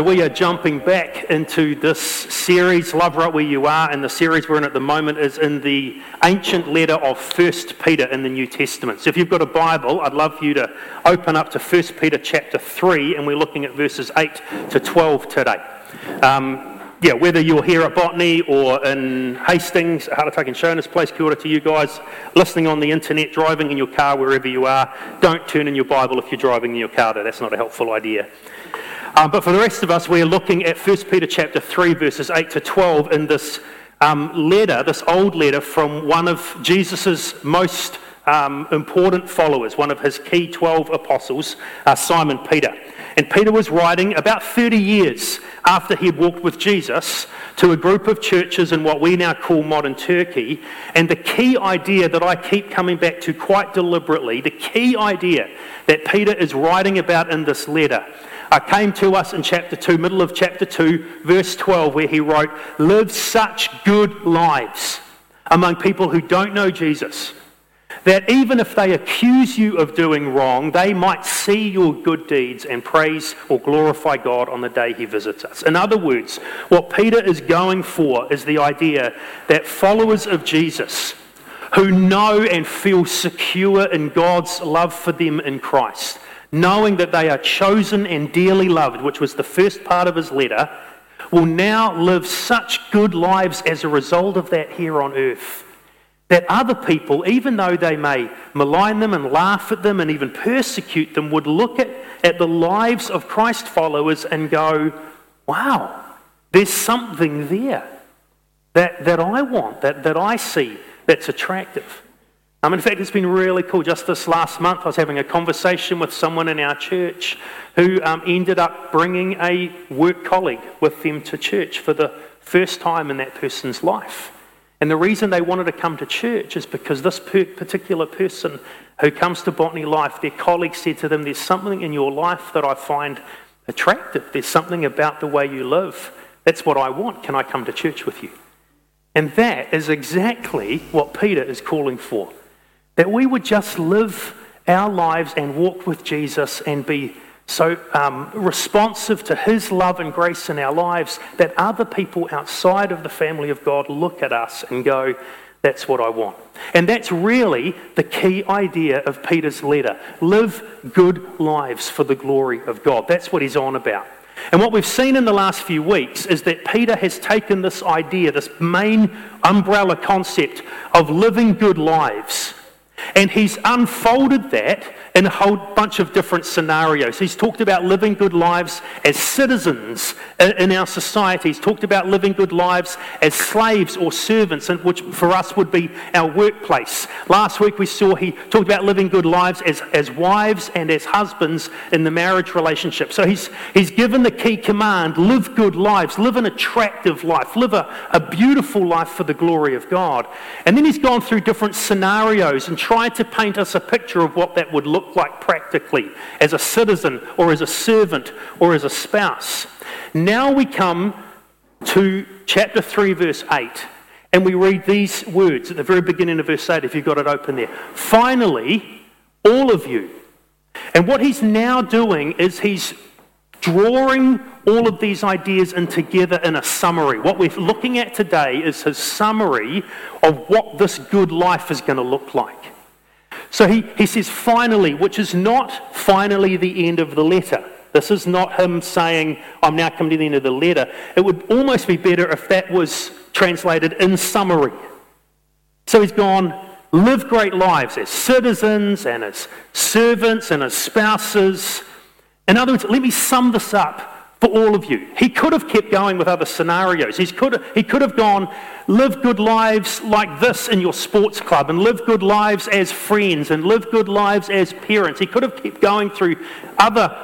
So we are jumping back into this series, Love Right Where You Are, and the series we're in at the moment is in the ancient letter of First Peter in the New Testament. So if you've got a Bible, I'd love for you to open up to First Peter chapter 3, and we're looking at verses 8 to 12 today. Um, yeah, whether you're here at Botany or in Hastings, Harataki and Shonas Place, kia ora to you guys, listening on the internet, driving in your car, wherever you are, don't turn in your Bible if you're driving in your car, that's not a helpful idea. Um, but for the rest of us, we're looking at 1 Peter chapter 3, verses 8 to 12 in this um, letter, this old letter from one of Jesus' most um, important followers, one of his key 12 apostles, uh, Simon Peter. And Peter was writing about 30 years after he had walked with Jesus to a group of churches in what we now call modern Turkey. And the key idea that I keep coming back to quite deliberately, the key idea that Peter is writing about in this letter came to us in chapter 2, middle of chapter 2, verse 12, where he wrote, Live such good lives among people who don't know Jesus, that even if they accuse you of doing wrong, they might see your good deeds and praise or glorify God on the day he visits us. In other words, what Peter is going for is the idea that followers of Jesus, who know and feel secure in God's love for them in Christ, knowing that they are chosen and dearly loved, which was the first part of his letter, will now live such good lives as a result of that here on earth. That other people, even though they may malign them and laugh at them and even persecute them, would look at, at the lives of Christ followers and go, wow, there's something there that, that I want, that, that I see that's attractive. Um, in fact, it's been really cool. Just this last month, I was having a conversation with someone in our church who um, ended up bringing a work colleague with them to church for the first time in that person's life. And the reason they wanted to come to church is because this per- particular person who comes to Botany Life, their colleague said to them, There's something in your life that I find attractive. There's something about the way you live. That's what I want. Can I come to church with you? And that is exactly what Peter is calling for. That we would just live our lives and walk with Jesus and be so um, responsive to his love and grace in our lives that other people outside of the family of God look at us and go, that's what I want. And that's really the key idea of Peter's letter. Live good lives for the glory of God. That's what he's on about. And what we've seen in the last few weeks is that Peter has taken this idea, this main umbrella concept of living good lives and he's unfolded that in a whole bunch of different scenarios. He's talked about living good lives as citizens in our society. He's talked about living good lives as slaves or servants, which for us would be our workplace. Last week we saw he talked about living good lives as, as wives and as husbands in the marriage relationship. So he's, he's given the key command live good lives, live an attractive life, live a, a beautiful life for the glory of God. And then he's gone through different scenarios and tried to paint us a picture of what that would look like practically as a citizen or as a servant or as a spouse. Now we come to chapter 3, verse 8, and we read these words at the very beginning of verse 8, if you've got it open there. Finally, all of you. And what he's now doing is he's drawing all of these ideas in together in a summary. What we're looking at today is his summary of what this good life is going to look like. So he, he says, finally, which is not finally the end of the letter. This is not him saying, I'm now coming to the end of the letter. It would almost be better if that was translated in summary. So he's gone, live great lives as citizens and as servants and as spouses. In other words, let me sum this up for all of you. He could have kept going with other scenarios. He could, he could have gone, live good lives like this in your sports club, and live good lives as friends, and live good lives as parents. He could have kept going through other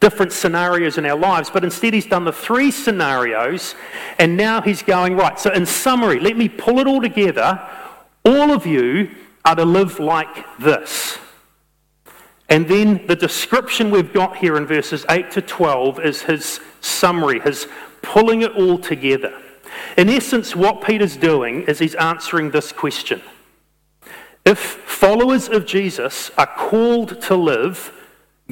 different scenarios in our lives, but instead he's done the three scenarios, and now he's going, right, so in summary, let me pull it all together. All of you are to live like this. And then the description we've got here in verses 8 to 12 is his summary, his pulling it all together. In essence, what Peter's doing is he's answering this question If followers of Jesus are called to live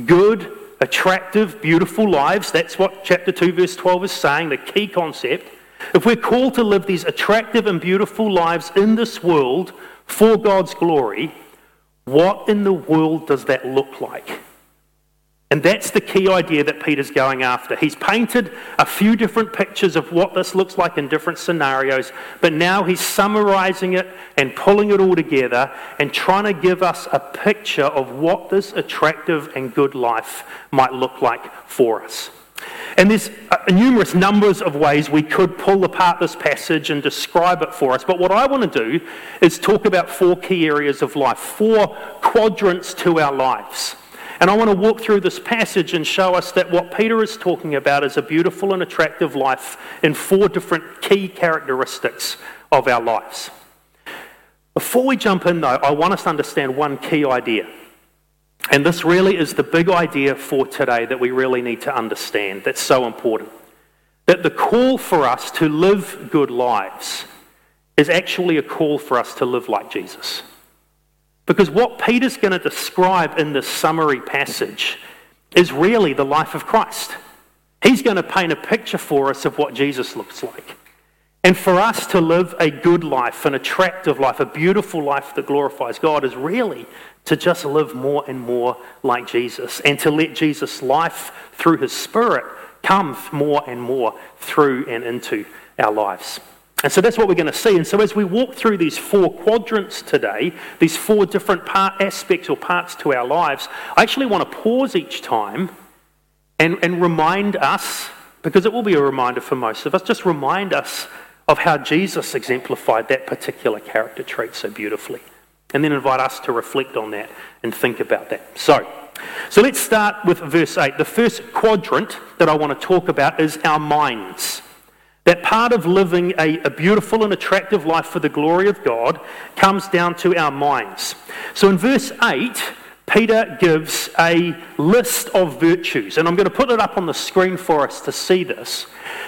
good, attractive, beautiful lives, that's what chapter 2, verse 12 is saying, the key concept. If we're called to live these attractive and beautiful lives in this world for God's glory, what in the world does that look like? And that's the key idea that Peter's going after. He's painted a few different pictures of what this looks like in different scenarios, but now he's summarizing it and pulling it all together and trying to give us a picture of what this attractive and good life might look like for us. And there's uh, numerous numbers of ways we could pull apart this passage and describe it for us. But what I want to do is talk about four key areas of life, four quadrants to our lives. And I want to walk through this passage and show us that what Peter is talking about is a beautiful and attractive life in four different key characteristics of our lives. Before we jump in, though, I want us to understand one key idea. And this really is the big idea for today that we really need to understand that's so important. That the call for us to live good lives is actually a call for us to live like Jesus. Because what Peter's going to describe in this summary passage is really the life of Christ. He's going to paint a picture for us of what Jesus looks like. And for us to live a good life, an attractive life, a beautiful life that glorifies God is really to just live more and more like Jesus and to let Jesus' life through his Spirit come more and more through and into our lives. And so that's what we're going to see. And so as we walk through these four quadrants today, these four different part, aspects or parts to our lives, I actually want to pause each time and, and remind us, because it will be a reminder for most of us, just remind us of how Jesus exemplified that particular character trait so beautifully and then invite us to reflect on that and think about that. So, so let's start with verse 8. The first quadrant that I want to talk about is our minds. That part of living a, a, beautiful and attractive life for the glory of God comes down to our minds. So in verse 8, Peter gives a list of virtues, and I'm going to put it up on the screen for us to see this.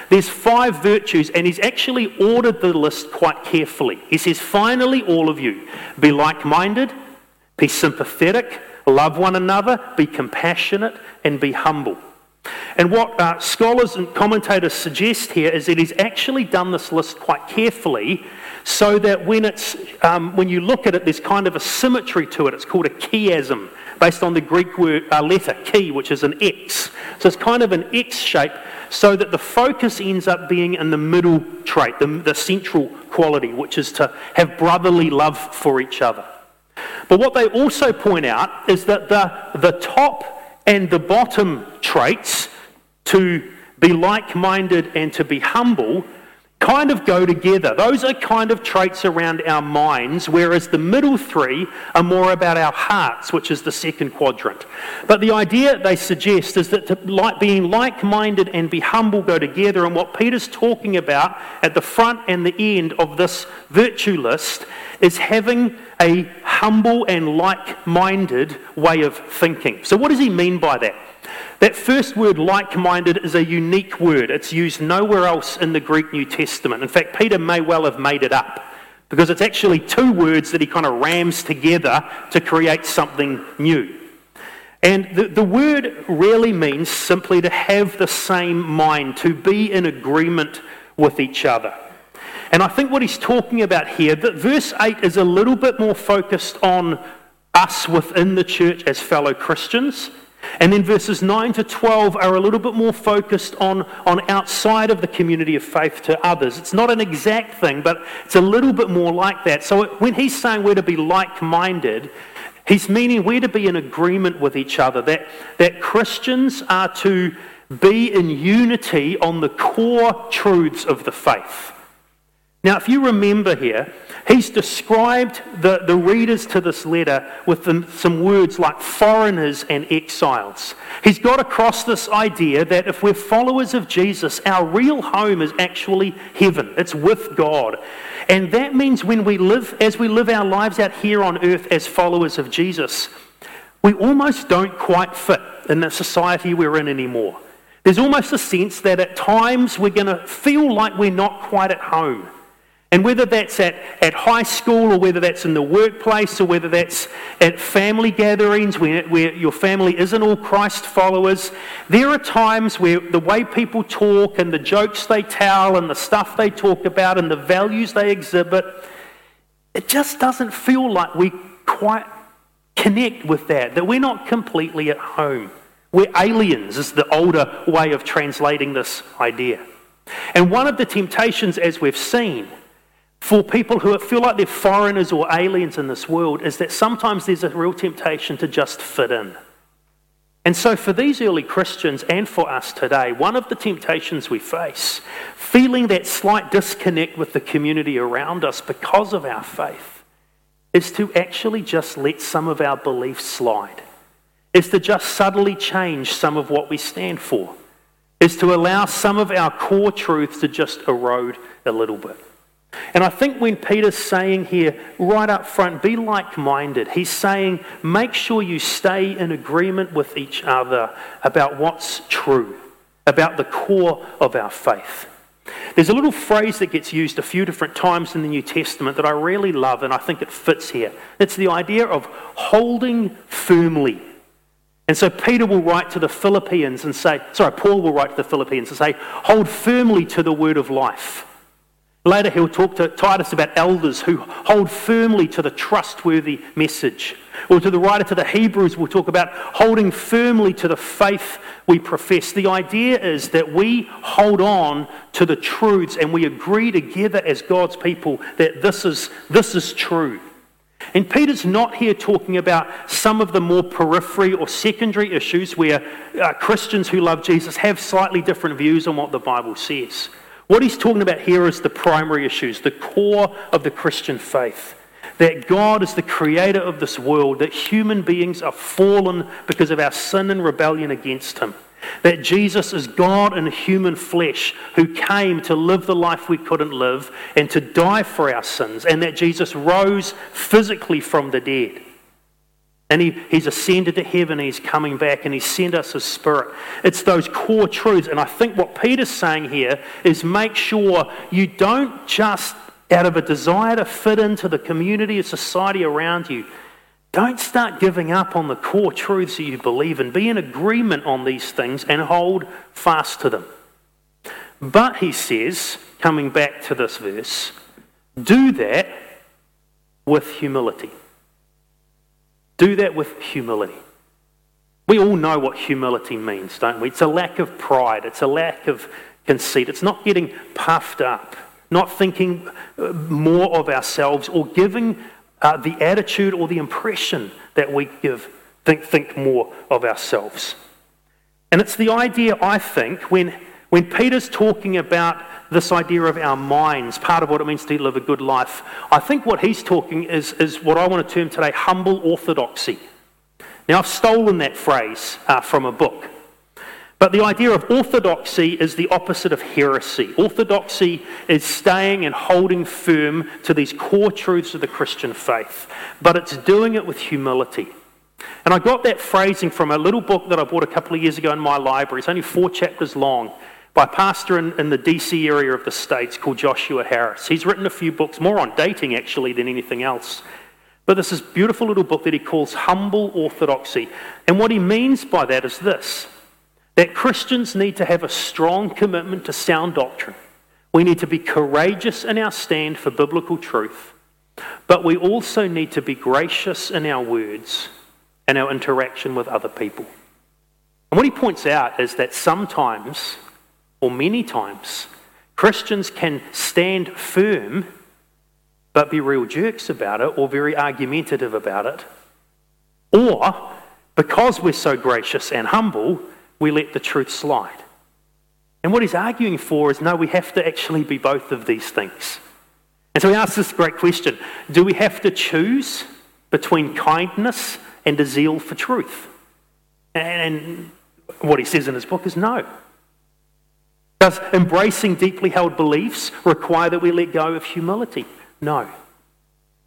There's five virtues, and he's actually ordered the list quite carefully. He says, Finally, all of you, be like minded, be sympathetic, love one another, be compassionate, and be humble. And what uh, scholars and commentators suggest here is that he's actually done this list quite carefully so that when, it's, um, when you look at it, there's kind of a symmetry to it. It's called a chiasm, based on the Greek word, uh, letter chi, which is an X. So it's kind of an X shape so that the focus ends up being in the middle trait, the, the central quality, which is to have brotherly love for each other. But what they also point out is that the, the top and the bottom traits, to be like minded and to be humble, kind of go together. Those are kind of traits around our minds, whereas the middle three are more about our hearts, which is the second quadrant. But the idea they suggest is that to, like, being like minded and be humble go together. And what Peter's talking about at the front and the end of this virtue list is having a humble and like minded way of thinking. So, what does he mean by that? That first word, like minded, is a unique word. It's used nowhere else in the Greek New Testament. In fact, Peter may well have made it up because it's actually two words that he kind of rams together to create something new. And the, the word really means simply to have the same mind, to be in agreement with each other. And I think what he's talking about here, that verse 8 is a little bit more focused on us within the church as fellow Christians. And then verses 9 to 12 are a little bit more focused on, on outside of the community of faith to others. It's not an exact thing, but it's a little bit more like that. So when he's saying we're to be like minded, he's meaning we're to be in agreement with each other, that, that Christians are to be in unity on the core truths of the faith. Now, if you remember here, he's described the, the readers to this letter with some words like foreigners and exiles. He's got across this idea that if we're followers of Jesus, our real home is actually heaven, it's with God. And that means when we live, as we live our lives out here on earth as followers of Jesus, we almost don't quite fit in the society we're in anymore. There's almost a sense that at times we're going to feel like we're not quite at home. And whether that's at, at high school or whether that's in the workplace or whether that's at family gatherings where, where your family isn't all Christ followers, there are times where the way people talk and the jokes they tell and the stuff they talk about and the values they exhibit, it just doesn't feel like we quite connect with that, that we're not completely at home. We're aliens, is the older way of translating this idea. And one of the temptations, as we've seen, for people who feel like they're foreigners or aliens in this world is that sometimes there's a real temptation to just fit in. And so, for these early Christians and for us today, one of the temptations we face, feeling that slight disconnect with the community around us because of our faith, is to actually just let some of our beliefs slide, is to just subtly change some of what we stand for, is to allow some of our core truths to just erode a little bit. And I think when Peter's saying here, right up front, be like minded, he's saying, make sure you stay in agreement with each other about what's true, about the core of our faith. There's a little phrase that gets used a few different times in the New Testament that I really love, and I think it fits here. It's the idea of holding firmly. And so Peter will write to the Philippians and say, sorry, Paul will write to the Philippians and say, hold firmly to the word of life. Later, he'll talk to Titus about elders who hold firmly to the trustworthy message. Or to the writer to the Hebrews, we'll talk about holding firmly to the faith we profess. The idea is that we hold on to the truths and we agree together as God's people that this is, this is true. And Peter's not here talking about some of the more periphery or secondary issues where uh, Christians who love Jesus have slightly different views on what the Bible says. What he's talking about here is the primary issues, the core of the Christian faith. That God is the creator of this world, that human beings are fallen because of our sin and rebellion against him. That Jesus is God in human flesh who came to live the life we couldn't live and to die for our sins, and that Jesus rose physically from the dead. And he, he's ascended to heaven, he's coming back, and he's sent us his spirit. It's those core truths. And I think what Peter's saying here is make sure you don't just, out of a desire to fit into the community or society around you, don't start giving up on the core truths that you believe in. Be in agreement on these things and hold fast to them. But, he says, coming back to this verse, do that with humility. Do that with humility. We all know what humility means, don't we? It's a lack of pride, it's a lack of conceit, it's not getting puffed up, not thinking uh, more of ourselves or giving uh, the attitude or the impression that we give, think, think more of ourselves. And it's the idea, I think, when, when Peter's talking about this idea of our minds, part of what it means to live a good life. I think what he's talking is, is what I want to term today humble orthodoxy. Now, I've stolen that phrase uh, from a book. But the idea of orthodoxy is the opposite of heresy. Orthodoxy is staying and holding firm to these core truths of the Christian faith, but it's doing it with humility. And I got that phrasing from a little book that I bought a couple of years ago in my library. It's only four chapters long by a pastor in, in, the DC area of the States called Joshua Harris. He's written a few books, more on dating actually than anything else. But this is beautiful little book that he calls Humble Orthodoxy. And what he means by that is this that Christians need to have a strong commitment to sound doctrine. We need to be courageous in our stand for biblical truth. But we also need to be gracious in our words and our interaction with other people. And what he points out is that sometimes or many times, Christians can stand firm but be real jerks about it or very argumentative about it. Or, because we're so gracious and humble, we let the truth slide. And what he's arguing for is no, we have to actually be both of these things. And so he asks this great question Do we have to choose between kindness and a zeal for truth? And what he says in his book is no. Does embracing deeply held beliefs require that we let go of humility? No.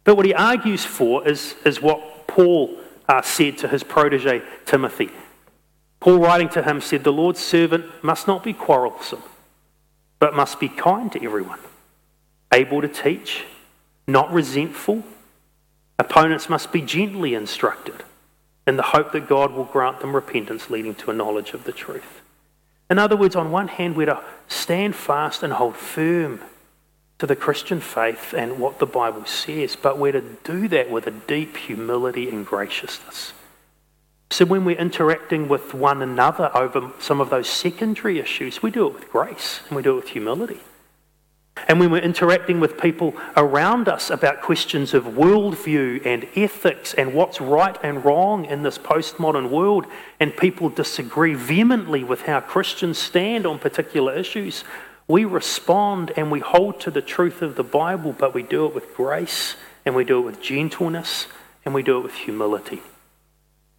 But what he argues for is, is what Paul uh, said to his protege Timothy. Paul, writing to him, said, The Lord's servant must not be quarrelsome, but must be kind to everyone, able to teach, not resentful. Opponents must be gently instructed in the hope that God will grant them repentance leading to a knowledge of the truth. In other words, on one hand, we're to stand fast and hold firm to the Christian faith and what the Bible says, but we're to do that with a deep humility and graciousness. So when we're interacting with one another over some of those secondary issues, we do it with grace and we do it with humility. And when we're interacting with people around us about questions of worldview and ethics and what's right and wrong in this postmodern world, and people disagree vehemently with how Christians stand on particular issues, we respond and we hold to the truth of the Bible, but we do it with grace and we do it with gentleness and we do it with humility.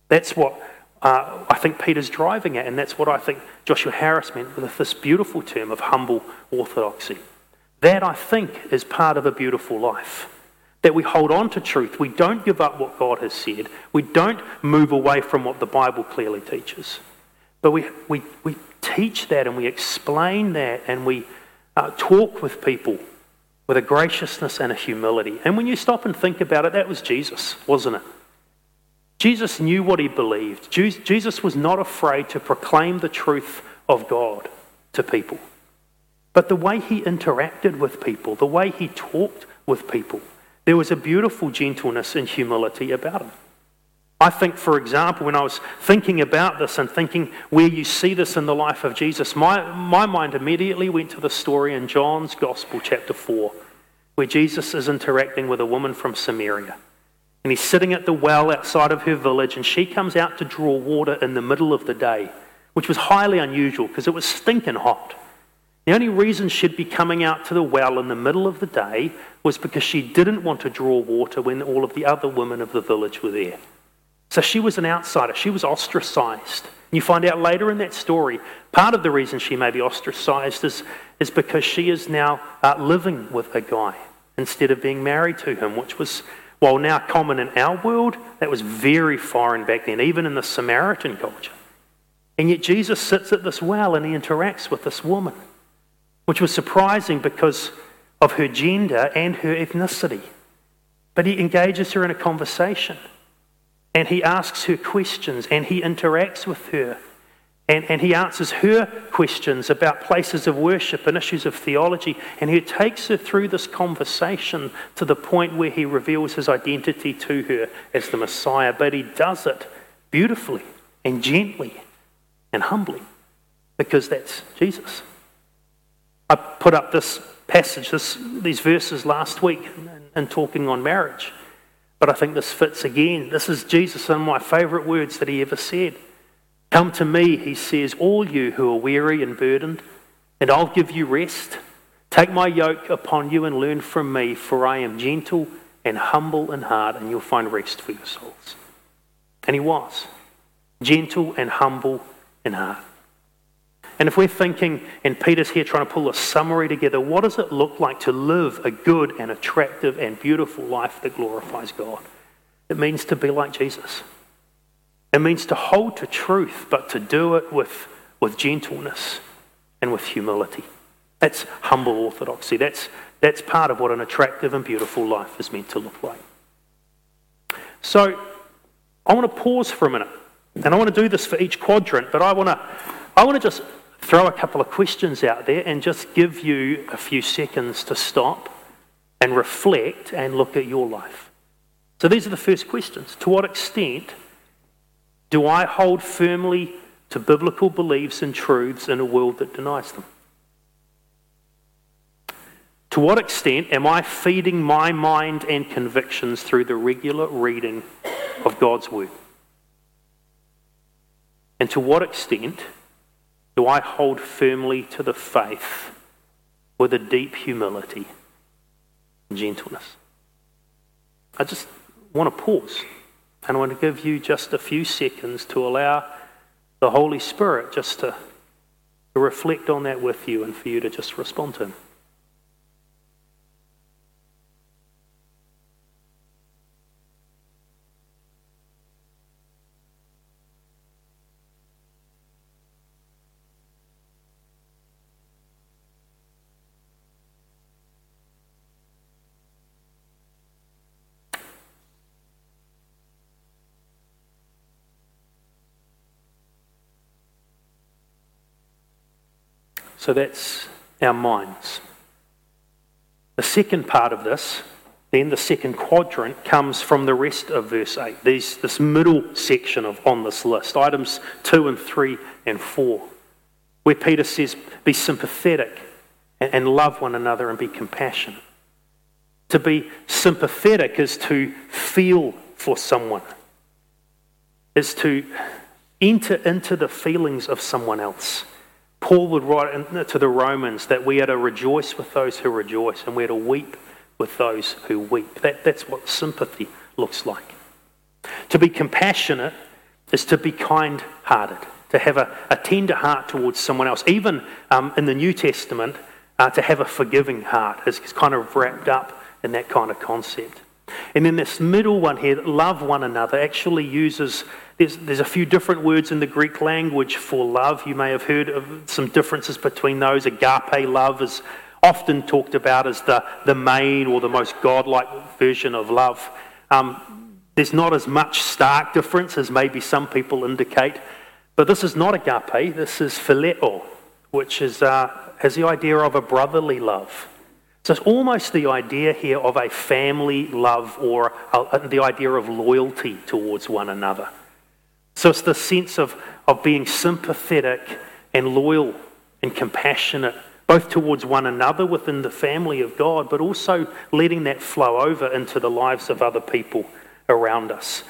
That's what uh, I think Peter's driving at, and that's what I think Joshua Harris meant with this beautiful term of humble orthodoxy. That, I think, is part of a beautiful life. That we hold on to truth. We don't give up what God has said. We don't move away from what the Bible clearly teaches. But we, we, we teach that and we explain that and we uh, talk with people with a graciousness and a humility. And when you stop and think about it, that was Jesus, wasn't it? Jesus knew what he believed. Jesus was not afraid to proclaim the truth of God to people. But the way he interacted with people, the way he talked with people, there was a beautiful gentleness and humility about him. I think, for example, when I was thinking about this and thinking where you see this in the life of Jesus, my, my mind immediately went to the story in John's Gospel, chapter 4, where Jesus is interacting with a woman from Samaria. And he's sitting at the well outside of her village, and she comes out to draw water in the middle of the day, which was highly unusual because it was stinking hot. The only reason she'd be coming out to the well in the middle of the day was because she didn't want to draw water when all of the other women of the village were there. So she was an outsider, she was ostracized. You find out later in that story, part of the reason she may be ostracized is, is because she is now uh, living with a guy instead of being married to him, which was while now common in our world, that was very foreign back then, even in the Samaritan culture. And yet Jesus sits at this well and he interacts with this woman, which was surprising because of her gender and her ethnicity. But he engages her in a conversation and he asks her questions and he interacts with her. And, and he answers her questions about places of worship and issues of theology. And he takes her through this conversation to the point where he reveals his identity to her as the Messiah. But he does it beautifully and gently and humbly because that's Jesus. I put up this passage, this, these verses last week in talking on marriage. But I think this fits again. This is Jesus, one of my favorite words that he ever said. Come to me, he says, all you who are weary and burdened, and I'll give you rest. Take my yoke upon you and learn from me, for I am gentle and humble in heart, and you'll find rest for your souls. And he was gentle and humble in heart. And if we're thinking, and Peter's here trying to pull a summary together, what does it look like to live a good and attractive and beautiful life that glorifies God? It means to be like Jesus. It means to hold to truth, but to do it with, with gentleness and with humility. That's humble orthodoxy. That's, that's part of what an attractive and beautiful life is meant to look like. So I want to pause for a minute. And I want to do this for each quadrant, but I want to, I want to just throw a couple of questions out there and just give you a few seconds to stop and reflect and look at your life. So these are the first questions. To what extent do I hold firmly to biblical beliefs and truths in a world that denies them? To what extent am I feeding my mind and convictions through the regular reading of God's Word? And to what extent do I hold firmly to the faith with a deep humility and gentleness? I just want to pause. And I want to give you just a few seconds to allow the Holy Spirit just to, to reflect on that with you and for you to just respond to Him. So that's our minds. The second part of this, then the second quadrant, comes from the rest of verse 8. These, this middle section of on this list, items 2 and 3 and 4, where Peter says, Be sympathetic and, and love one another and be compassionate. To be sympathetic is to feel for someone, is to enter into the feelings of someone else. Paul would write to the Romans that we are to rejoice with those who rejoice and we are to weep with those who weep. That, that's what sympathy looks like. To be compassionate is to be kind hearted, to have a, a, tender heart towards someone else. Even um, in the New Testament, uh, to have a forgiving heart is, is kind of wrapped up in that kind of concept. And then this middle one here, love one another, actually uses, there's, there's a few different words in the Greek language for love. You may have heard of some differences between those. Agape love is often talked about as the, the main or the most godlike version of love. Um, there's not as much stark difference as maybe some people indicate. But this is not agape, this is phileo, which is, uh, has the idea of a brotherly love. So it's almost the idea here of a family love or a, the idea of loyalty towards one another. So it's the sense of, of being sympathetic and loyal and compassionate, both towards one another within the family of God, but also letting that flow over into the lives of other people around us.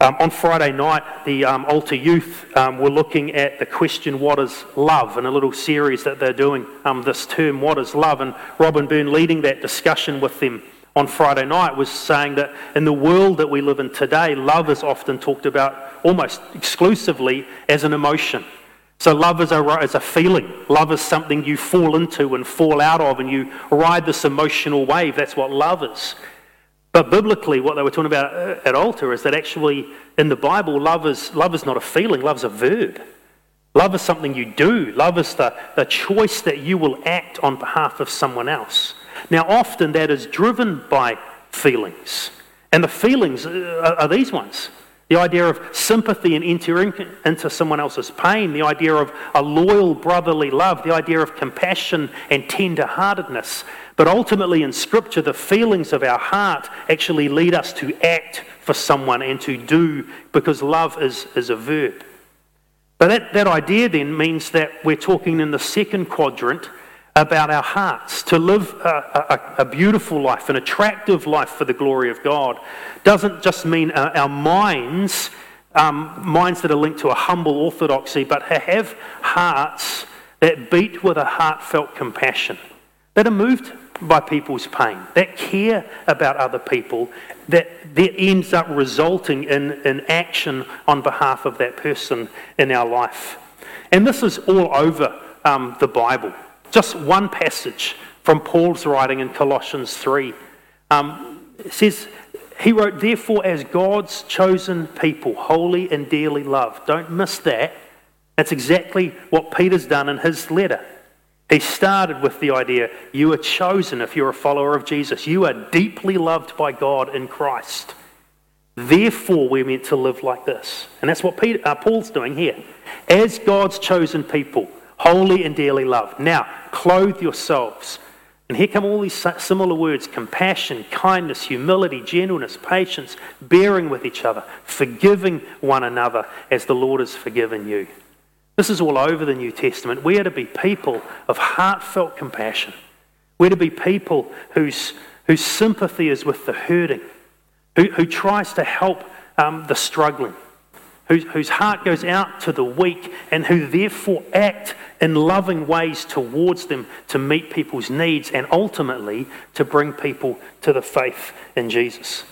Um, on Friday night, the um, Altar Youth um, were looking at the question, What is love? in a little series that they're doing um, this term, What is love? And Robin Byrne, leading that discussion with them on Friday night, was saying that in the world that we live in today, love is often talked about almost exclusively as an emotion. So, love is a, is a feeling. Love is something you fall into and fall out of, and you ride this emotional wave. That's what love is. But biblically, what they were talking about uh, at altar is that actually in the Bible, love is, love is not a feeling, love is a verb. Love is something you do. Love is the, the choice that you will act on behalf of someone else. Now, often that is driven by feelings. And the feelings uh, are, these ones the idea of sympathy and entering into someone else's pain, the idea of a loyal brotherly love, the idea of compassion and tender heartedness. But ultimately, in Scripture, the feelings of our heart actually lead us to act for someone and to do because love is, is a verb. But that, that idea then means that we're talking in the second quadrant about our hearts. To live a, a, a, beautiful life, an attractive life for the glory of God, doesn't just mean our, our minds, um, minds that are linked to a humble orthodoxy, but to have hearts that beat with a heartfelt compassion, that are moved by people's pain, that care about other people, that, that ends up resulting in, in action on behalf of that person in our life. And this is all over um, the Bible. Just one passage from Paul's writing in Colossians 3. Um, says, He wrote, Therefore, as God's chosen people, holy and dearly loved. Don't miss that. That's exactly what Peter's done in his letter. He started with the idea you are chosen if you're a follower of Jesus. You are deeply loved by God in Christ. Therefore, we're meant to live like this. And that's what Peter, uh, Paul's doing here. As God's chosen people, holy and dearly loved. Now, clothe yourselves. And here come all these similar words compassion, kindness, humility, gentleness, patience, bearing with each other, forgiving one another as the Lord has forgiven you. This is all over the New Testament. We are to be people of heartfelt compassion. We're to be people whose, whose sympathy is with the hurting, who, who tries to help um, the struggling, whose, whose heart goes out to the weak, and who therefore act in loving ways towards them to meet people's needs and ultimately to bring people to the faith in Jesus.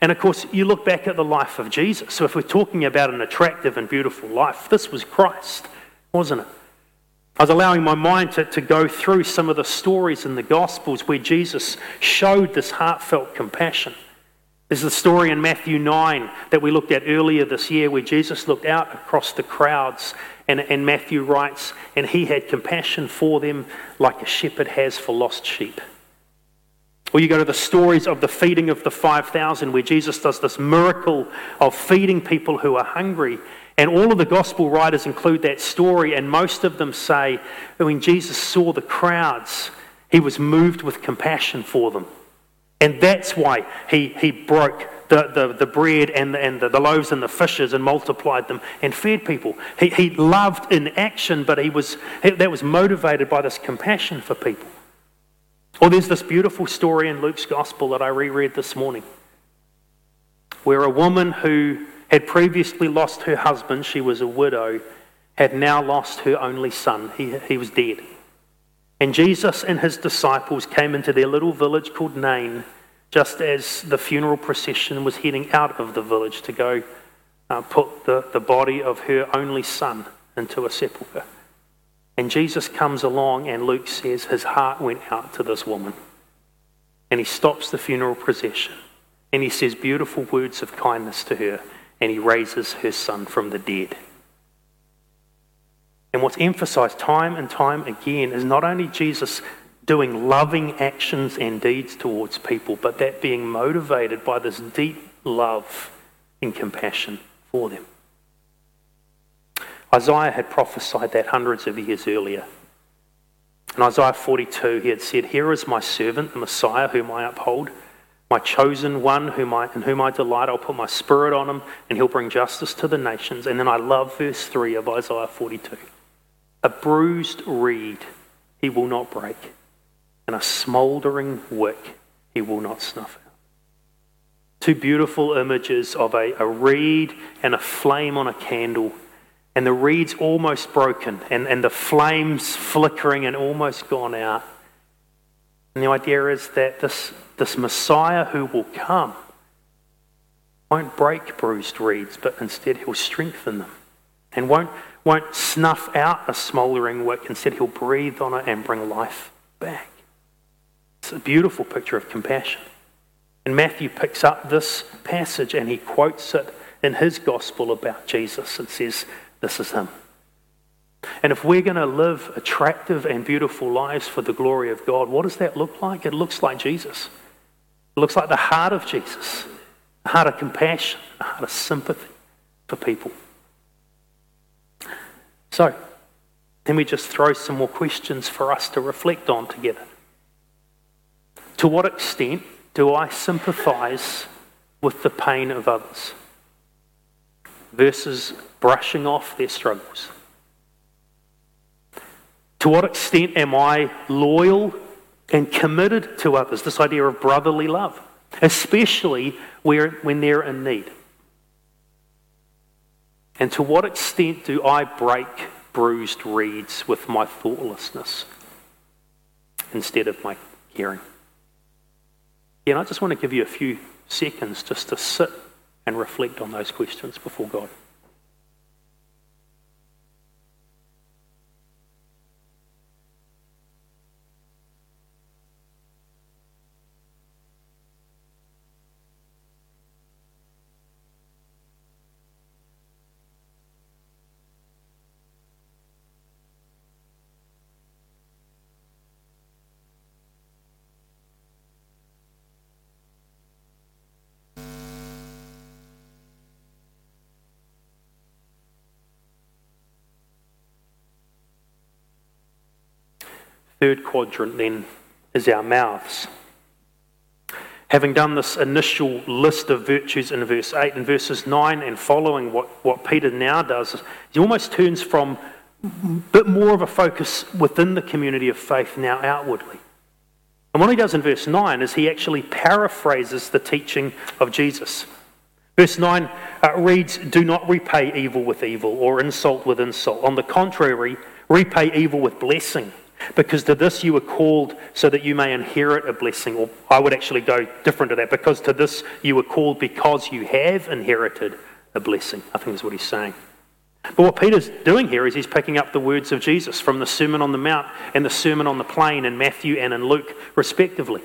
And of course, you look back at the life of Jesus. So, if we're talking about an attractive and beautiful life, this was Christ, wasn't it? I was allowing my mind to, to go through some of the stories in the Gospels where Jesus showed this heartfelt compassion. There's the story in Matthew 9 that we looked at earlier this year where Jesus looked out across the crowds and, and Matthew writes, and he had compassion for them like a shepherd has for lost sheep. Or you go to the stories of the feeding of the 5,000 where Jesus does this miracle of feeding people who are hungry And all of the gospel writers include that story, and most of them say that when Jesus saw the crowds, he was moved with compassion for them. And that's why he, he broke the, the, the bread and, the, and the, the loaves and the fishes and multiplied them and fed people. He, he loved in action, but he was, that was motivated by this compassion for people. Or there's this beautiful story in Luke's gospel that I reread this morning, where a woman who had previously lost her husband, she was a widow, had now lost her only son. He, he was dead. And Jesus and his disciples came into their little village called Nain just as the funeral procession was heading out of the village to go uh, put the, the body of her only son into a sepulchre. And Jesus comes along, and Luke says his heart went out to this woman. And he stops the funeral procession, and he says beautiful words of kindness to her, and he raises her son from the dead. And what's emphasized time and time again is not only Jesus doing loving actions and deeds towards people, but that being motivated by this deep love and compassion for them. Isaiah had prophesied that hundreds of years earlier. In Isaiah 42, he had said, Here is my servant, the Messiah, whom I uphold, my chosen one, whom I, in whom I delight. I'll put my spirit on him, and he'll bring justice to the nations. And then I love verse 3 of Isaiah 42. A bruised reed he will not break and a smouldering wick he will not snuff out. Two beautiful images of a, a reed and a flame on a candle, and the reed's almost broken, and, and the flame's flickering and almost gone out. And the idea is that this, this Messiah who will come won't break bruised reeds, but instead he'll strengthen them. And won't, won't snuff out a smouldering wick, instead he'll breathe on it and bring life back. It's a beautiful picture of compassion. And Matthew picks up this passage and he quotes it in his gospel about Jesus and says, This is him. And if we're going to live attractive and beautiful lives for the glory of God, what does that look like? It looks like Jesus. It looks like the heart of Jesus, a heart of compassion, a heart of sympathy for people. So, let me just throw some more questions for us to reflect on together. To what extent do I sympathize with the pain of others versus brushing off their struggles? To what extent am I loyal and committed to others? This idea of brotherly love, especially where, when they're in need. And to what extent do I break bruised reeds with my thoughtlessness instead of my caring? Again, I just want to give you a few seconds just to sit and reflect on those questions before God. Third quadrant then is our mouths. Having done this initial list of virtues in verse 8 and verses 9 and following what, what Peter now does, he almost turns from a bit more of a focus within the community of faith now outwardly. And what he does in verse 9 is he actually paraphrases the teaching of Jesus. Verse 9 uh, reads, Do not repay evil with evil or insult with insult. On the contrary, repay evil with blessing. Because to this you were called so that you may inherit a blessing. Or I would actually go different to that. Because to this you were called because you have inherited a blessing. I think is what he's saying. But what Peter's doing here is he's picking up the words of Jesus from the Sermon on the Mount and the Sermon on the Plain in Matthew and in Luke, respectively.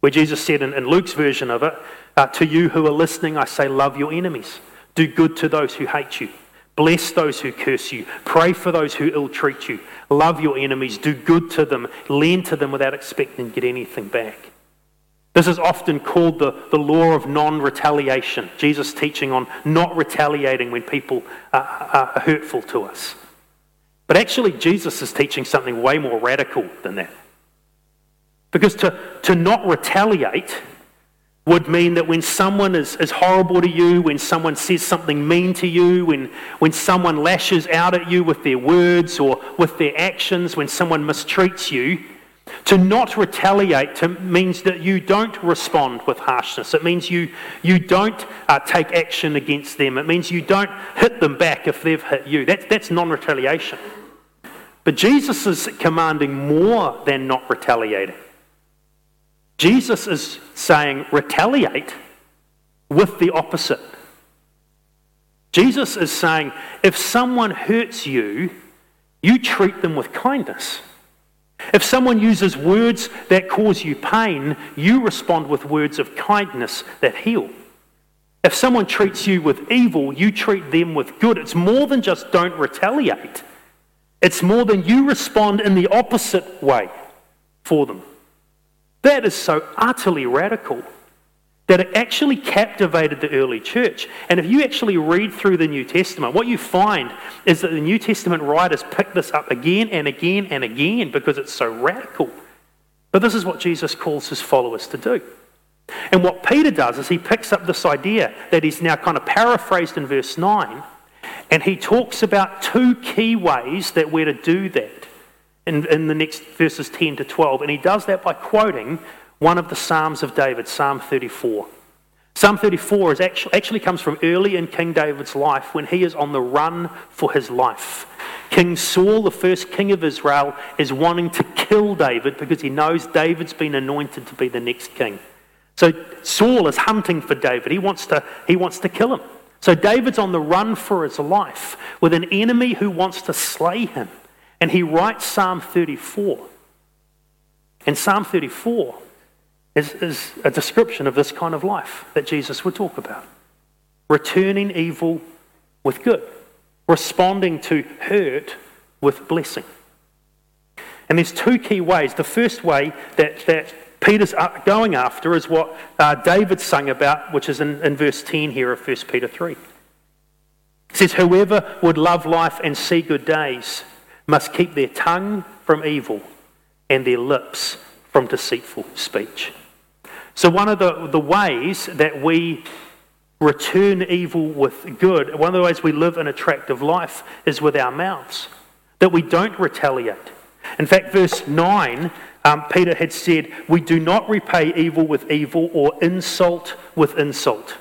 Where Jesus said in, in Luke's version of it, uh, To you who are listening, I say, love your enemies, do good to those who hate you. Bless those who curse you. Pray for those who ill treat you. Love your enemies. Do good to them. Lend to them without expecting to get anything back. This is often called the, the law of non retaliation. Jesus' teaching on not retaliating when people are, are hurtful to us. But actually, Jesus is teaching something way more radical than that. Because to, to not retaliate would mean that when someone is, is horrible to you, when someone says something mean to you, when, when someone lashes out at you with their words or with their actions, when someone mistreats you, to not retaliate to, means that you don't respond with harshness. It means you, you don't uh, take action against them. It means you don't hit them back if they've hit you. That's, that's non retaliation. But Jesus is commanding more than not retaliating. Jesus is saying retaliate with the opposite. Jesus is saying if someone hurts you, you treat them with kindness. If someone uses words that cause you pain, you respond with words of kindness that heal. If someone treats you with evil, you treat them with good. It's more than just don't retaliate, it's more than you respond in the opposite way for them. That is so utterly radical that it actually captivated the early church. And if you actually read through the New Testament, what you find is that the New Testament writers pick this up again and again and again because it's so radical. But this is what Jesus calls his followers to do. And what Peter does is he picks up this idea that he's now kind of paraphrased in verse 9, and he talks about two key ways that we're to do that in, in the next verses 10 to 12. And he does that by quoting one of the Psalms of David, Psalm 34. Psalm 34 is actually, actually comes from early in King David's life when he is on the run for his life. King Saul, the first king of Israel, is wanting to kill David because he knows David's been anointed to be the next king. So Saul is hunting for David. He wants to, he wants to kill him. So David's on the run for his life with an enemy who wants to slay him. And he writes Psalm 34. And Psalm 34 is, is a description of this kind of life that Jesus would talk about returning evil with good, responding to hurt with blessing. And there's two key ways. The first way that, that Peter's going after is what uh, David sung about, which is in, in verse 10 here of 1 Peter 3. It says, Whoever would love life and see good days must keep their tongue from evil and their lips from deceitful speech. So, one of the, the ways that we return evil with good, one of the ways we live an attractive life is with our mouths, that we don't retaliate. In fact, verse 9, um, Peter had said, We do not repay evil with evil or insult with insult.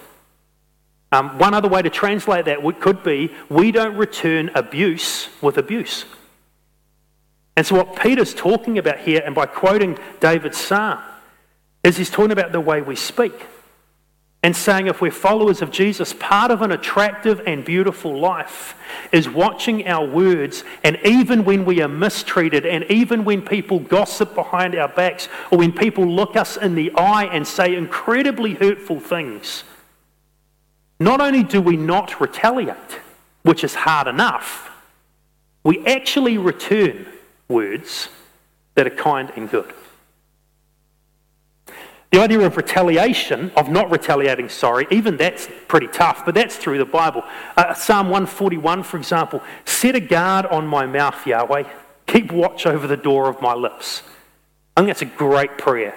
Um, one other way to translate that could be, We don't return abuse with abuse. And so, what Peter's talking about here, and by quoting David's psalm, is he's talking about the way we speak. And saying if we're followers of Jesus, part of an attractive and beautiful life is watching our words, and even when we are mistreated, and even when people gossip behind our backs, or when people look us in the eye and say incredibly hurtful things, not only do we not retaliate, which is hard enough, we actually return words that are kind and good. The idea of retaliation, of not retaliating, sorry, even that's pretty tough, but that's through the Bible. Uh, Psalm 141, for example, set a guard on my mouth, Yahweh. Keep watch over the door of my lips. I think that's a great prayer.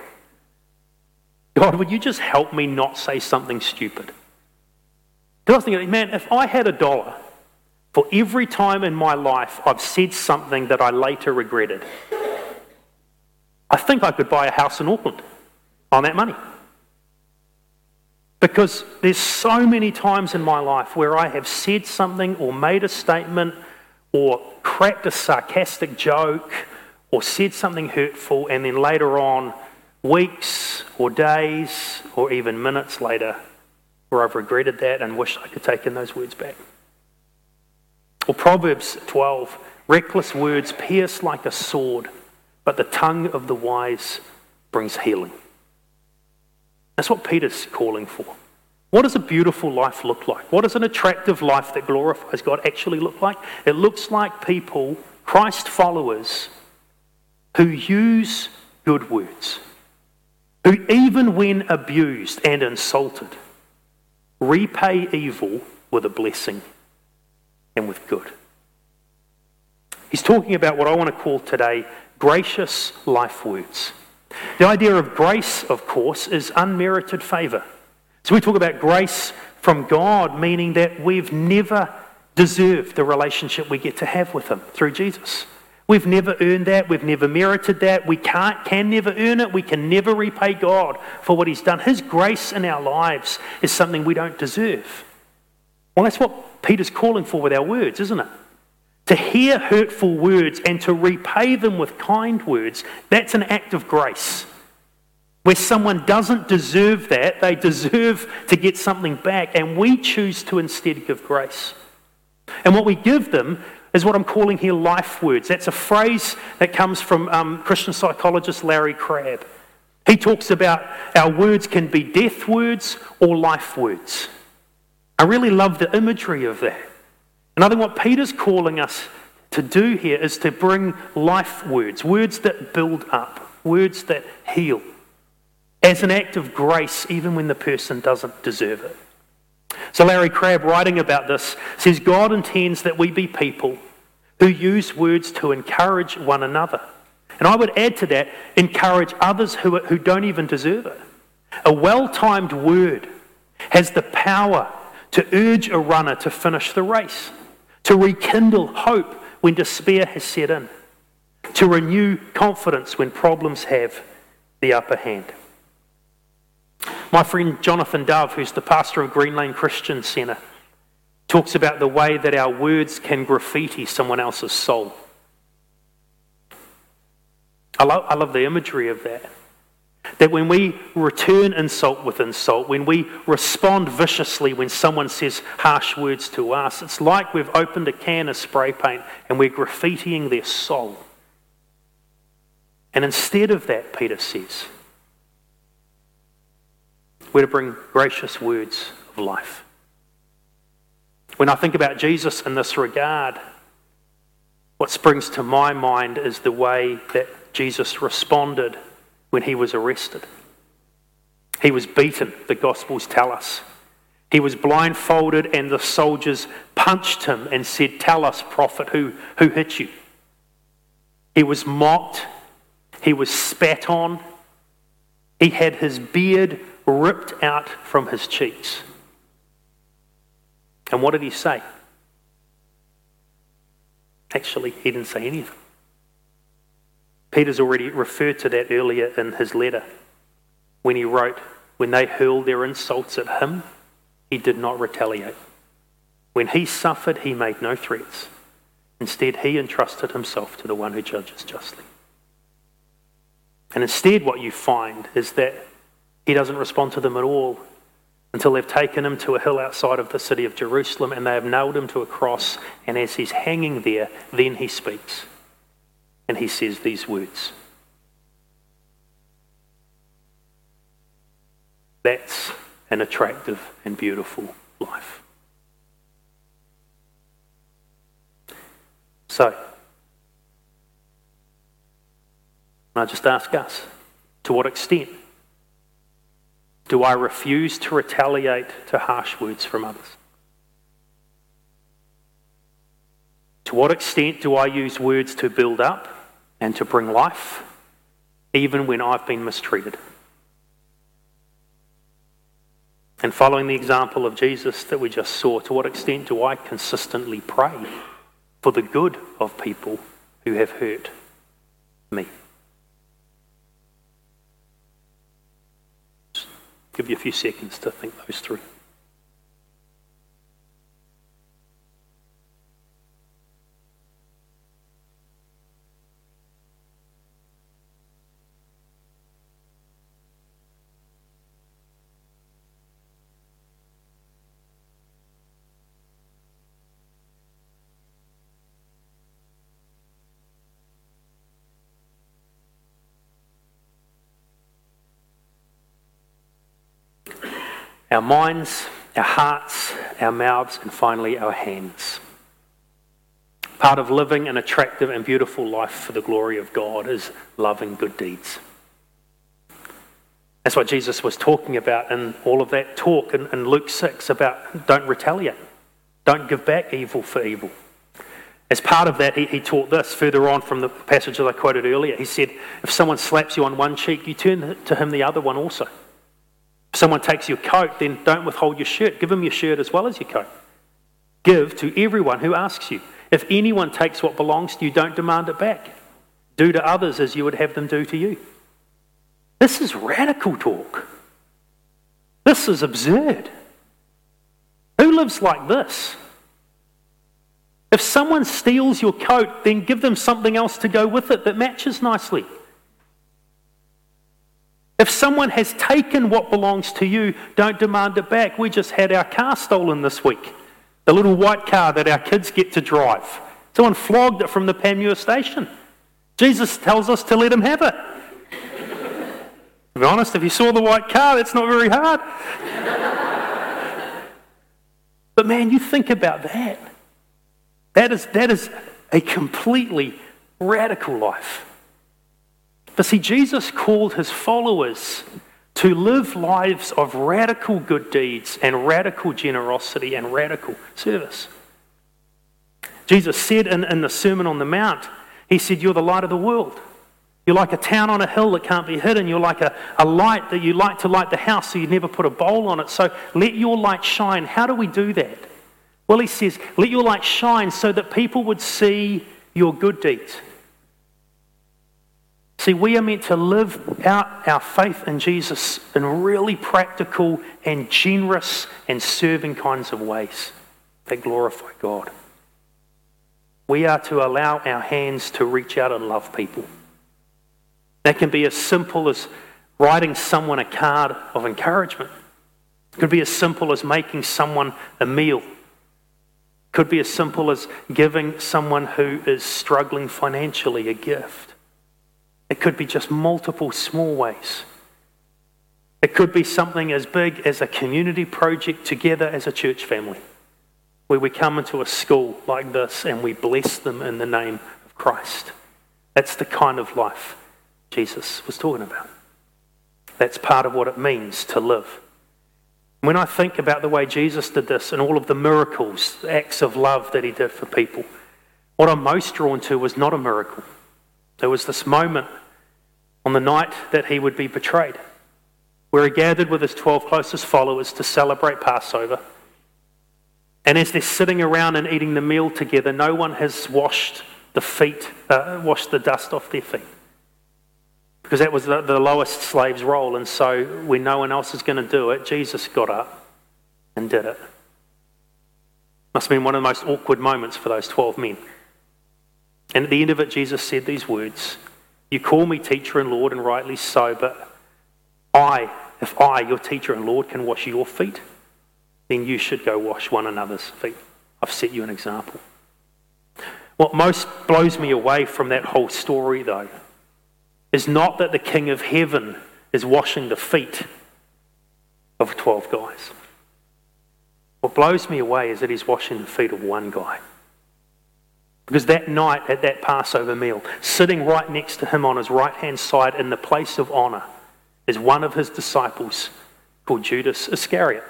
God, would you just help me not say something stupid? Because I was thinking, man, if I had a dollar for every time in my life I've said something that I later regretted. I think I could buy a house in Auckland on that money. Because there's so many times in my life where I have said something or made a statement or cracked a sarcastic joke or said something hurtful, and then later on, weeks or days or even minutes later, where I've regretted that and wished I could take in those words back. Or Proverbs 12 reckless words pierce like a sword, but the tongue of the wise brings healing. That's what Peter's calling for. What does a beautiful life look like? What does an attractive life that glorifies God actually look like? It looks like people, Christ followers, who use good words, who, even when abused and insulted, repay evil with a blessing and with good. He's talking about what I want to call today gracious life words. The idea of grace, of course, is unmerited favour. So we talk about grace from God, meaning that we've never deserved the relationship we get to have with Him through Jesus. We've never earned that. We've never merited that. We can't, can never earn it. We can never repay God for what He's done. His grace in our lives is something we don't deserve. Well, that's what Peter's calling for with our words, isn't it? To hear hurtful words and to repay them with kind words, that's an act of grace. Where someone doesn't deserve that, they deserve to get something back, and we choose to instead give grace. And what we give them is what I'm calling here life words. That's a phrase that comes from um, Christian psychologist Larry Crabb. He talks about our words can be death words or life words. I really love the imagery of that. And I think what Peter's calling us to do here is to bring life words, words that build up, words that heal, as an act of grace, even when the person doesn't deserve it. So, Larry Crabb, writing about this, says God intends that we be people who use words to encourage one another. And I would add to that, encourage others who, who don't even deserve it. A well timed word has the power to urge a runner to finish the race, to rekindle hope when despair has set in, to renew confidence when problems have the upper hand. My friend Jonathan Dove, who's the pastor of Green Lane Christian Centre, talks about the way that our words can graffiti someone else's soul. I love, I love the imagery of that. That when we return insult with insult, when we respond viciously when someone says harsh words to us, it's like we've opened a can of spray paint and we're graffitiing their soul. And instead of that, Peter says, we're to bring gracious words of life. When I think about Jesus in this regard, what springs to my mind is the way that Jesus responded when he was arrested. He was beaten, the Gospels tell us. He was blindfolded, and the soldiers punched him and said, Tell us, prophet, who, who hit you? He was mocked, he was spat on, he had his beard ripped out from his cheeks. And what did he say? Actually, he didn't say anything. Peter's already referred to that earlier in his letter when he wrote, When they hurled their insults at him, he did not retaliate. When he suffered, he made no threats. Instead, he entrusted himself to the one who judges justly. And instead, what you find is that he doesn't respond to them at all until they've taken him to a hill outside of the city of Jerusalem and they have nailed him to a cross. And as he's hanging there, then he speaks. And he says these words That's an attractive and beautiful life. So, I just ask us to what extent do I refuse to retaliate to harsh words from others? To what extent do I use words to build up and to bring life, even when I've been mistreated? And following the example of Jesus that we just saw, to what extent do I consistently pray for the good of people who have hurt me? give you a few seconds to think those through. Our minds, our hearts, our mouths, and finally our hands. Part of living an attractive and beautiful life for the glory of God is loving good deeds. That's what Jesus was talking about in all of that talk in, in Luke 6 about don't retaliate, don't give back evil for evil. As part of that, he, he, taught this further on from the passage that I quoted earlier. He said, If someone slaps you on one cheek, you turn to him the other one also. If someone takes your coat, then don't withhold your shirt. Give them your shirt as well as your coat. Give to everyone who asks you. If anyone takes what belongs to you, don't demand it back. Do to others as you would have them do to you. This is radical talk. This is absurd. Who lives like this? If someone steals your coat, then give them something else to go with it that matches nicely. If someone has taken what belongs to you, don't demand it back. We just had our car stolen this week. The little white car that our kids get to drive. Someone flogged it from the Panmure station. Jesus tells us to let him have it. to be honest, if you saw the white car, that's not very hard. but man, you think about that. That is, that is a completely radical life. But see, Jesus called his followers to live lives of radical good deeds and radical generosity and radical service. Jesus said in, in the Sermon on the Mount, He said, You're the light of the world. You're like a town on a hill that can't be hidden. You're like a, a light that you like to light the house so you never put a bowl on it. So let your light shine. How do we do that? Well, he says, let your light shine so that people would see your good deeds. See, we are meant to live out our faith in Jesus in really practical and generous and serving kinds of ways that glorify God. We are to allow our hands to reach out and love people. That can be as simple as writing someone a card of encouragement. It could be as simple as making someone a meal It could be as simple as giving someone who is struggling financially a gift. It could be just multiple small ways. It could be something as big as a community project together as a church family, where we come into a school like this and we bless them in the name of Christ. That's the kind of life Jesus was talking about. That's part of what it means to live. When I think about the way Jesus did this and all of the miracles, the acts of love that he did for people, what I'm most drawn to was not a miracle. There was this moment on the night that he would be betrayed, where he gathered with his 12 closest followers to celebrate Passover. And as they're sitting around and eating the meal together, no one has washed the feet, uh, washed the dust off their feet because that was the, the lowest slave's role. And so, when no one else is going to do it, Jesus got up and did it. Must have been one of the most awkward moments for those 12 men. And at the end of it, Jesus said these words You call me teacher and Lord, and rightly so, but I, if I, your teacher and Lord, can wash your feet, then you should go wash one another's feet. I've set you an example. What most blows me away from that whole story, though, is not that the King of Heaven is washing the feet of 12 guys. What blows me away is that he's washing the feet of one guy. Because that night at that Passover meal, sitting right next to him on his right hand side in the place of honor, is one of his disciples called Judas Iscariot.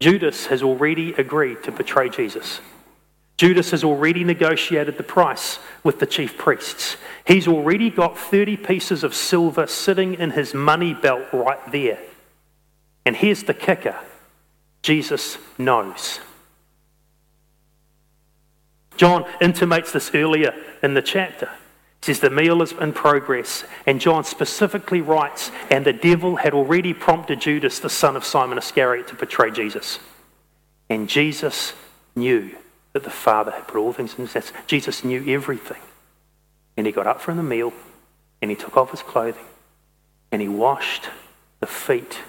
Judas has already agreed to betray Jesus. Judas has already negotiated the price with the chief priests. He's already got 30 pieces of silver sitting in his money belt right there. And here's the kicker Jesus knows. John intimates this earlier in the chapter. He says the meal is in progress, and John specifically writes, and the devil had already prompted Judas, the son of Simon Iscariot, to betray Jesus. And Jesus knew that the Father had put all things in his hands. Jesus knew everything. And he got up from the meal and he took off his clothing and he washed the feet,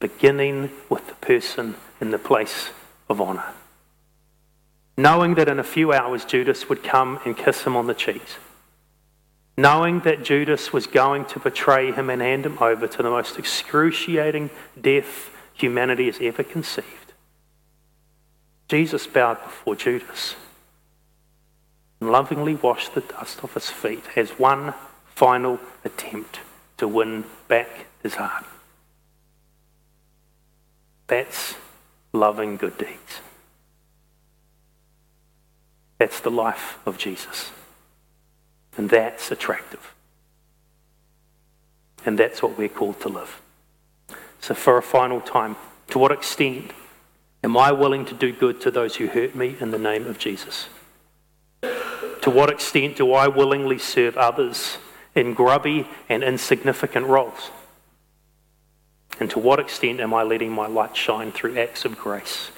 beginning with the person in the place of honor. Knowing that in a few hours Judas would come and kiss him on the cheeks. Knowing that Judas was going to betray him and hand him over to the most excruciating death humanity has ever conceived Jesus bowed before Judas and lovingly washed the dust off his feet as one final attempt to win back his heart. That's loving good deeds. That's the life of Jesus. And that's attractive. And that's what we're called to live. So, for a final time, to what extent am I willing to do good to those who hurt me in the name of Jesus? To what extent do I willingly serve others in grubby and insignificant roles? And to what extent am I letting my light shine through acts of grace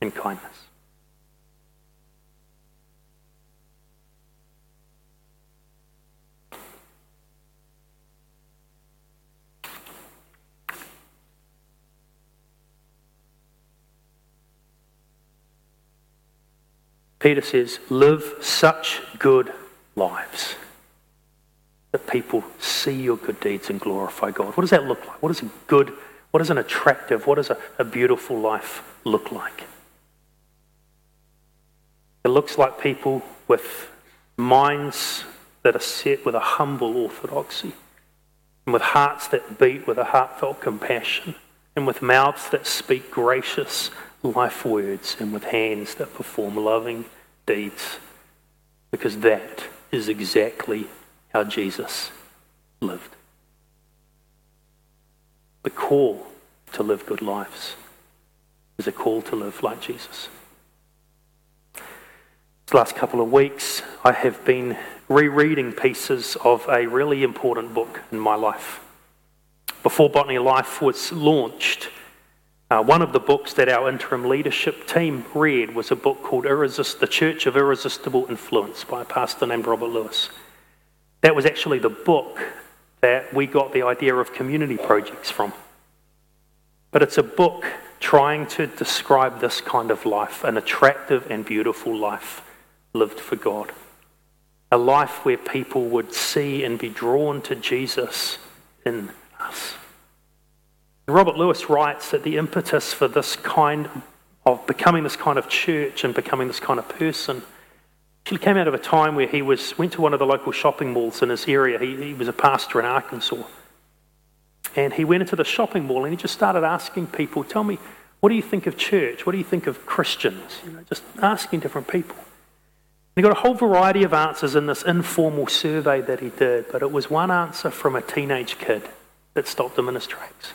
and kindness? Peter says, live such good lives that people see your good deeds and glorify God. What does that look like? What is a good, what does an attractive, what does a, a beautiful life look like? It looks like people with minds that are set with a humble orthodoxy, and with hearts that beat with a heartfelt compassion, and with mouths that speak gracious life words and with hands that perform loving deeds. Because that is exactly how Jesus lived. The call to live good lives is a call to live like Jesus. These last couple of weeks, I have been rereading pieces of a really important book in my life. Before Botany Life was launched, uh, one of the books that our interim leadership team read was a book called Irresist- The Church of Irresistible Influence by a pastor named Robert Lewis. That was actually the book that we got the idea of community projects from. But it's a book trying to describe this kind of life, an attractive and beautiful life lived for God. A life where people would see and be drawn to Jesus in us. Robert Lewis writes that the impetus for this kind of becoming this kind of church and becoming this kind of person actually came out of a time where he was went to one of the local shopping malls in his area. He, he was a pastor in Arkansas. And he went into the shopping mall and he just started asking people, tell me, what do you think of church? What do you think of Christians? You know, just asking different people. He got a whole variety of answers in this informal survey that he did, but it was one answer from a teenage kid that stopped him in his tracks.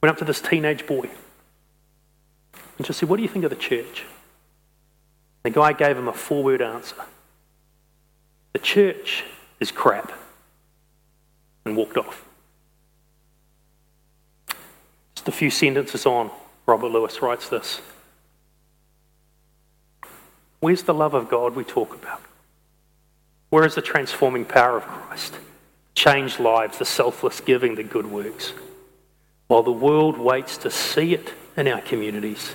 Went up to this teenage boy and just said, What do you think of the church? The guy gave him a four word answer The church is crap, and walked off. Just a few sentences on, Robert Lewis writes this Where's the love of God we talk about? Where is the transforming power of Christ? Change lives, the selfless giving, the good works. While the world waits to see it in our communities,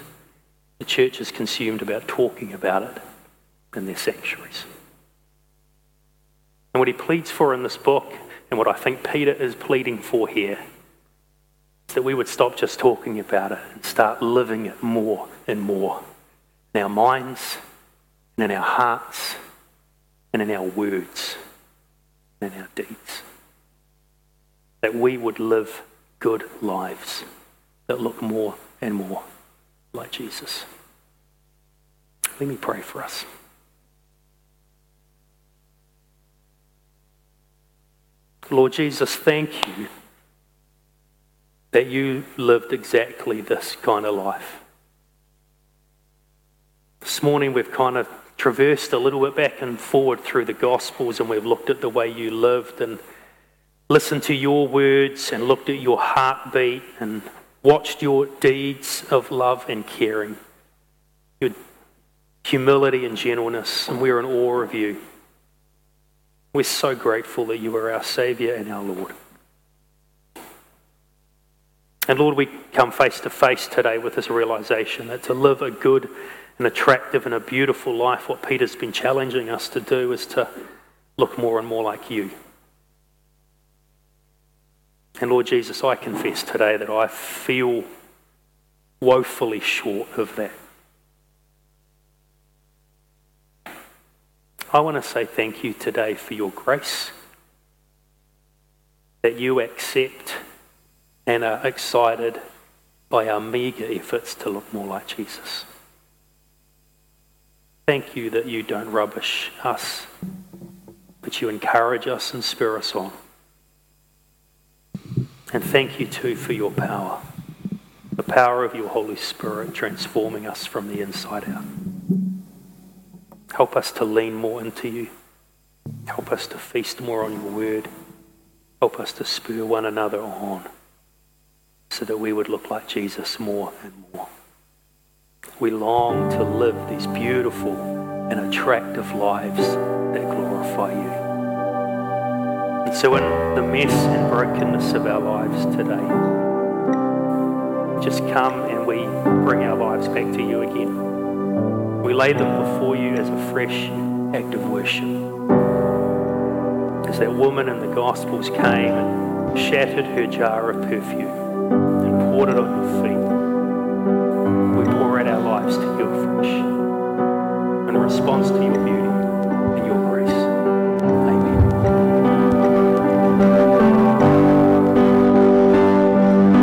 the church is consumed about talking about it in their sanctuaries. And what he pleads for in this book, and what I think Peter is pleading for here, is that we would stop just talking about it and start living it more and more in our minds, and in our hearts, and in our words, and in our deeds. That we would live good lives that look more and more like Jesus. Let me pray for us. Lord Jesus, thank you that you lived exactly this kind of life. This morning we've kind of traversed a little bit back and forward through the Gospels and we've looked at the way you lived and listened to your words and looked at your heartbeat and watched your deeds of love and caring, your humility and gentleness, and we're in awe of you. We're so grateful that you are our Saviour and our Lord. And Lord, we come face to face today with this realization that to live a good and attractive and a beautiful life, what Peter's been challenging us to do is to look more and more like you. And Lord Jesus, I confess today that I feel woefully short of that. I want to say thank you today for your grace. that you accept and are excited by our meagre efforts to look more like Jesus. Thank you that you don't rubbish us, but you encourage us and spur us on. And thank you too for your power, the power of your Holy Spirit transforming us from the inside out. Help us to lean more into you. Help us to feast more on your word. Help us to spur one another on so that we would look like Jesus more and more. We long to live these beautiful and attractive lives that glorify you. So, in the mess and brokenness of our lives today, just come and we bring our lives back to you again. We lay them before you as a fresh act of worship. As that woman in the Gospels came and shattered her jar of perfume and poured it on your feet we pour out our lives to you afresh in response to your beauty.